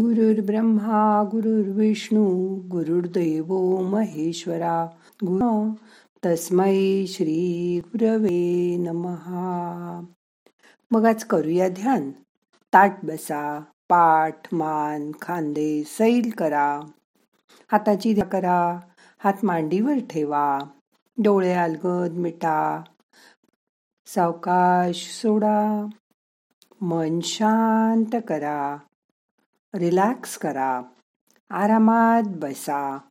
ब्रह्मा गुरुर्विष्णू गुरुर्दैव महेश्वरा। गुरु तस्मै श्री गुरवे नमहा। मग आज करूया ध्यान. ताट बसा पाठ मान खांदे सैल करा. हाताची करा हात मांडीवर ठेवा. डोळे अलगद मिटा सावकाश सोडा. मन शांत करा. रिलॅक्स करा. आरामात बसा.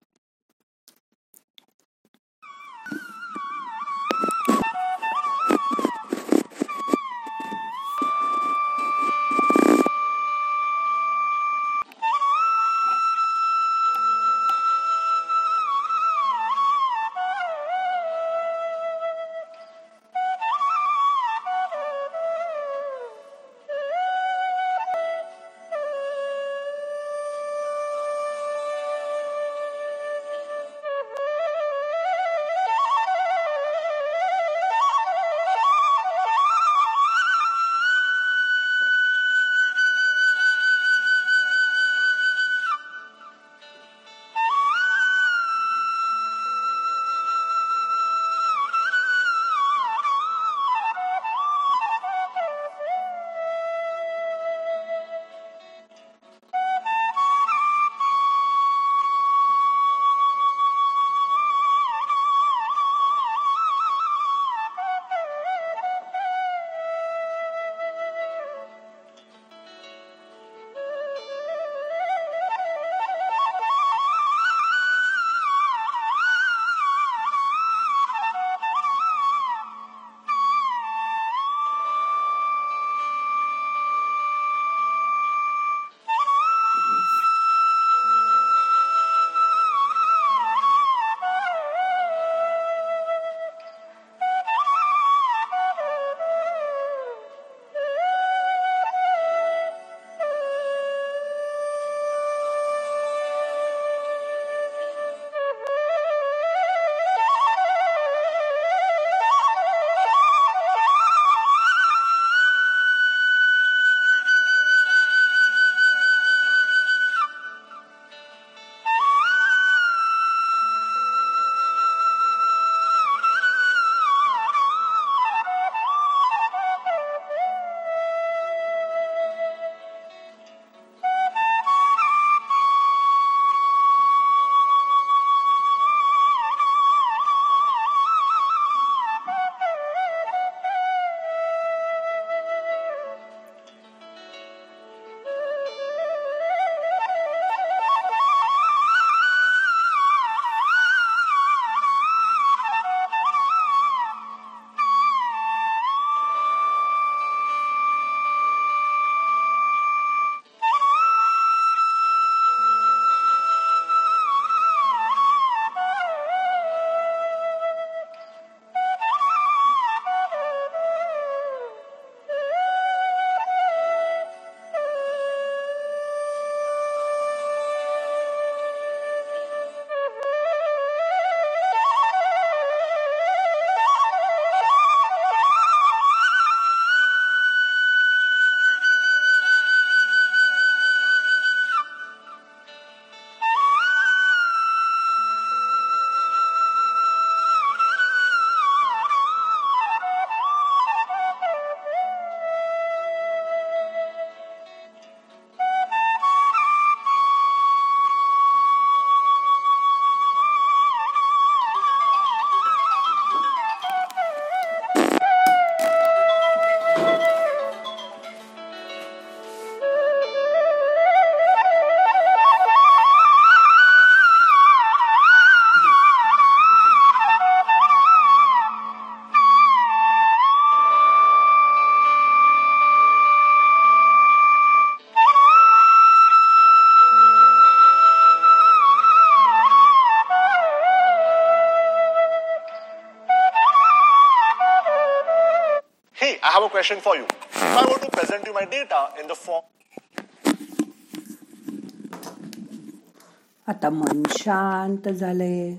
Question for you. If I were to present you my data in the form आता मन शांत झालंय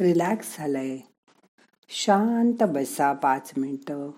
रिलॅक्स झालंय शांत बसा पाच मिनटं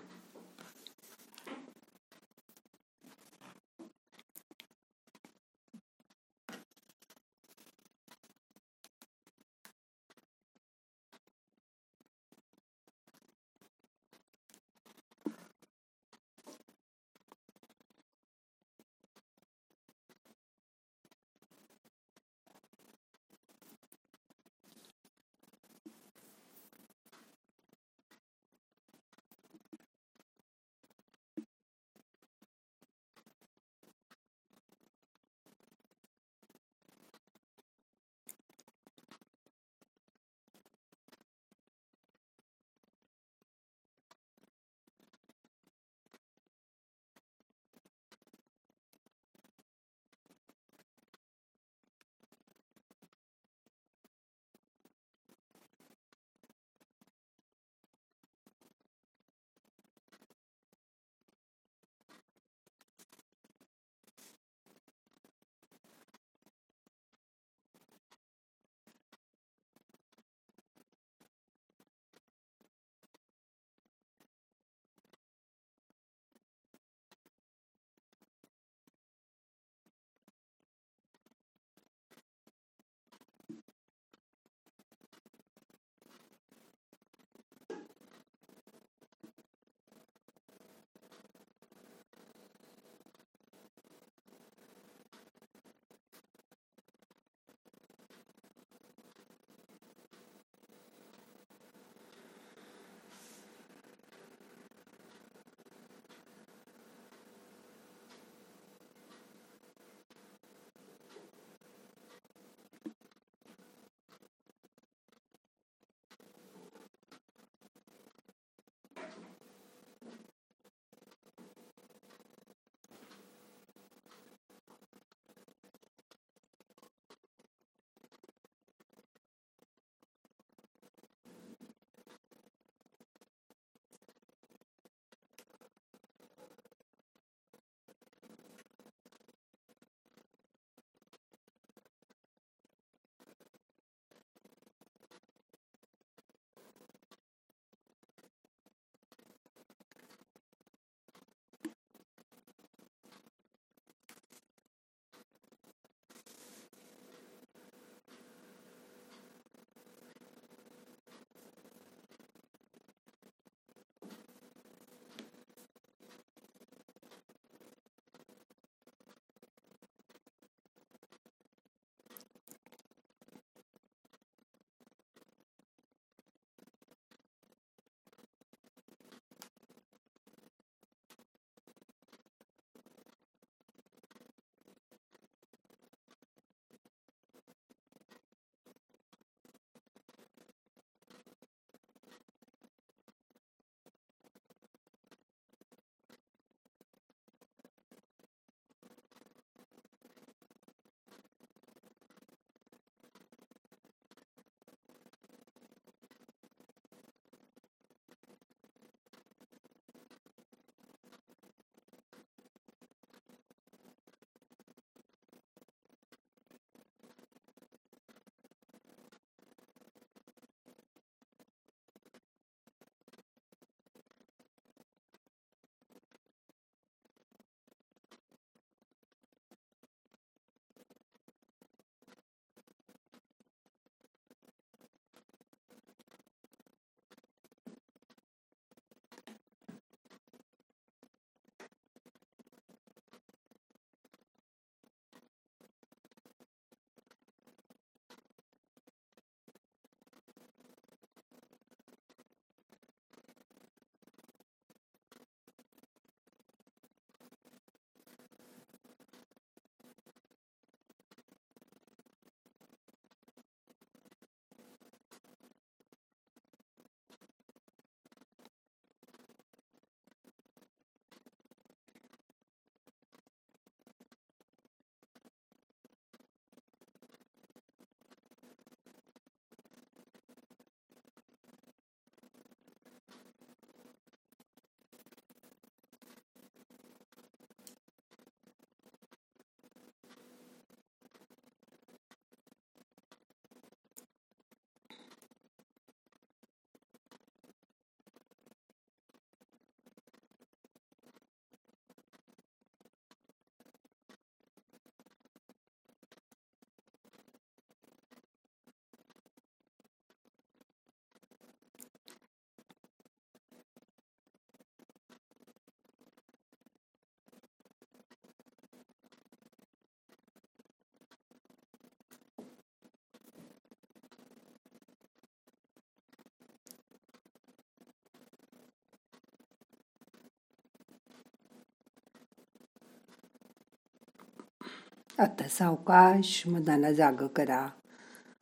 आता सावकाश मनाला जाग करा.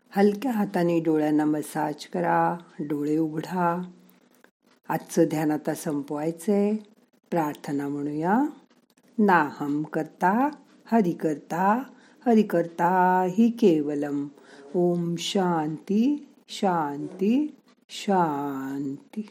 हलक्या हाताने डोळ्यांना मसाज करा. डोळे उघडा. आजचं ध्यान आता संपवायचंय. प्रार्थना म्हणूया. नाहम करता हरि करता हरि करता हि केवलम. ओम शांती शांती शांती.